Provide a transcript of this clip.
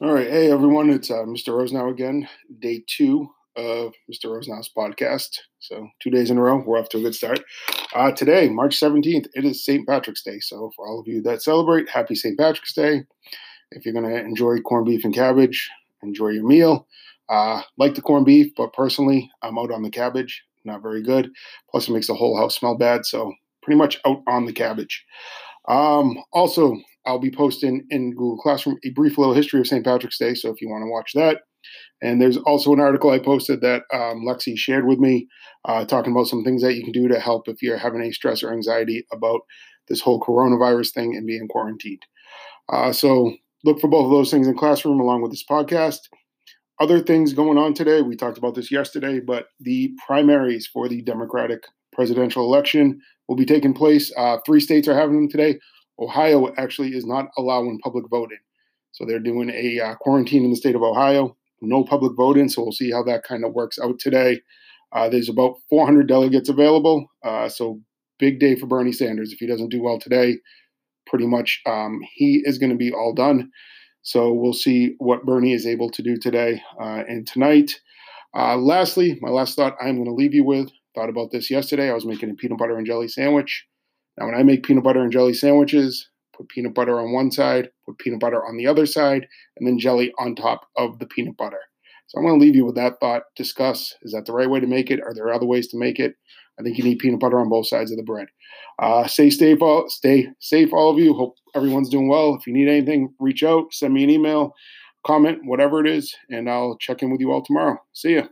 All right. Hey, everyone. It's uh, Mr. Rosenau again, day two of Mr. Rosenau's podcast. So, two days in a row, we're off to a good start. Uh, today, March 17th, it is St. Patrick's Day. So, for all of you that celebrate, happy St. Patrick's Day. If you're going to enjoy corned beef and cabbage, enjoy your meal. Uh, like the corned beef, but personally, I'm out on the cabbage. Not very good. Plus, it makes the whole house smell bad. So, pretty much out on the cabbage. Um, also, I'll be posting in Google Classroom a brief little history of St. Patrick's Day. So if you want to watch that, and there's also an article I posted that um, Lexi shared with me, uh, talking about some things that you can do to help if you're having any stress or anxiety about this whole coronavirus thing and being quarantined. Uh, so look for both of those things in Classroom along with this podcast. Other things going on today, we talked about this yesterday, but the primaries for the Democratic presidential election will be taking place. Uh, three states are having them today. Ohio actually is not allowing public voting. So they're doing a uh, quarantine in the state of Ohio, no public voting. So we'll see how that kind of works out today. Uh, there's about 400 delegates available. Uh, so big day for Bernie Sanders. If he doesn't do well today, pretty much um, he is going to be all done. So we'll see what Bernie is able to do today uh, and tonight. Uh, lastly, my last thought I'm going to leave you with. Thought about this yesterday. I was making a peanut butter and jelly sandwich. Now, when I make peanut butter and jelly sandwiches, put peanut butter on one side, put peanut butter on the other side, and then jelly on top of the peanut butter. So I'm going to leave you with that thought. Discuss is that the right way to make it? Are there other ways to make it? I think you need peanut butter on both sides of the bread. Uh, stay safe, all, stay safe, all of you. Hope everyone's doing well. If you need anything, reach out, send me an email, comment, whatever it is, and I'll check in with you all tomorrow. See ya.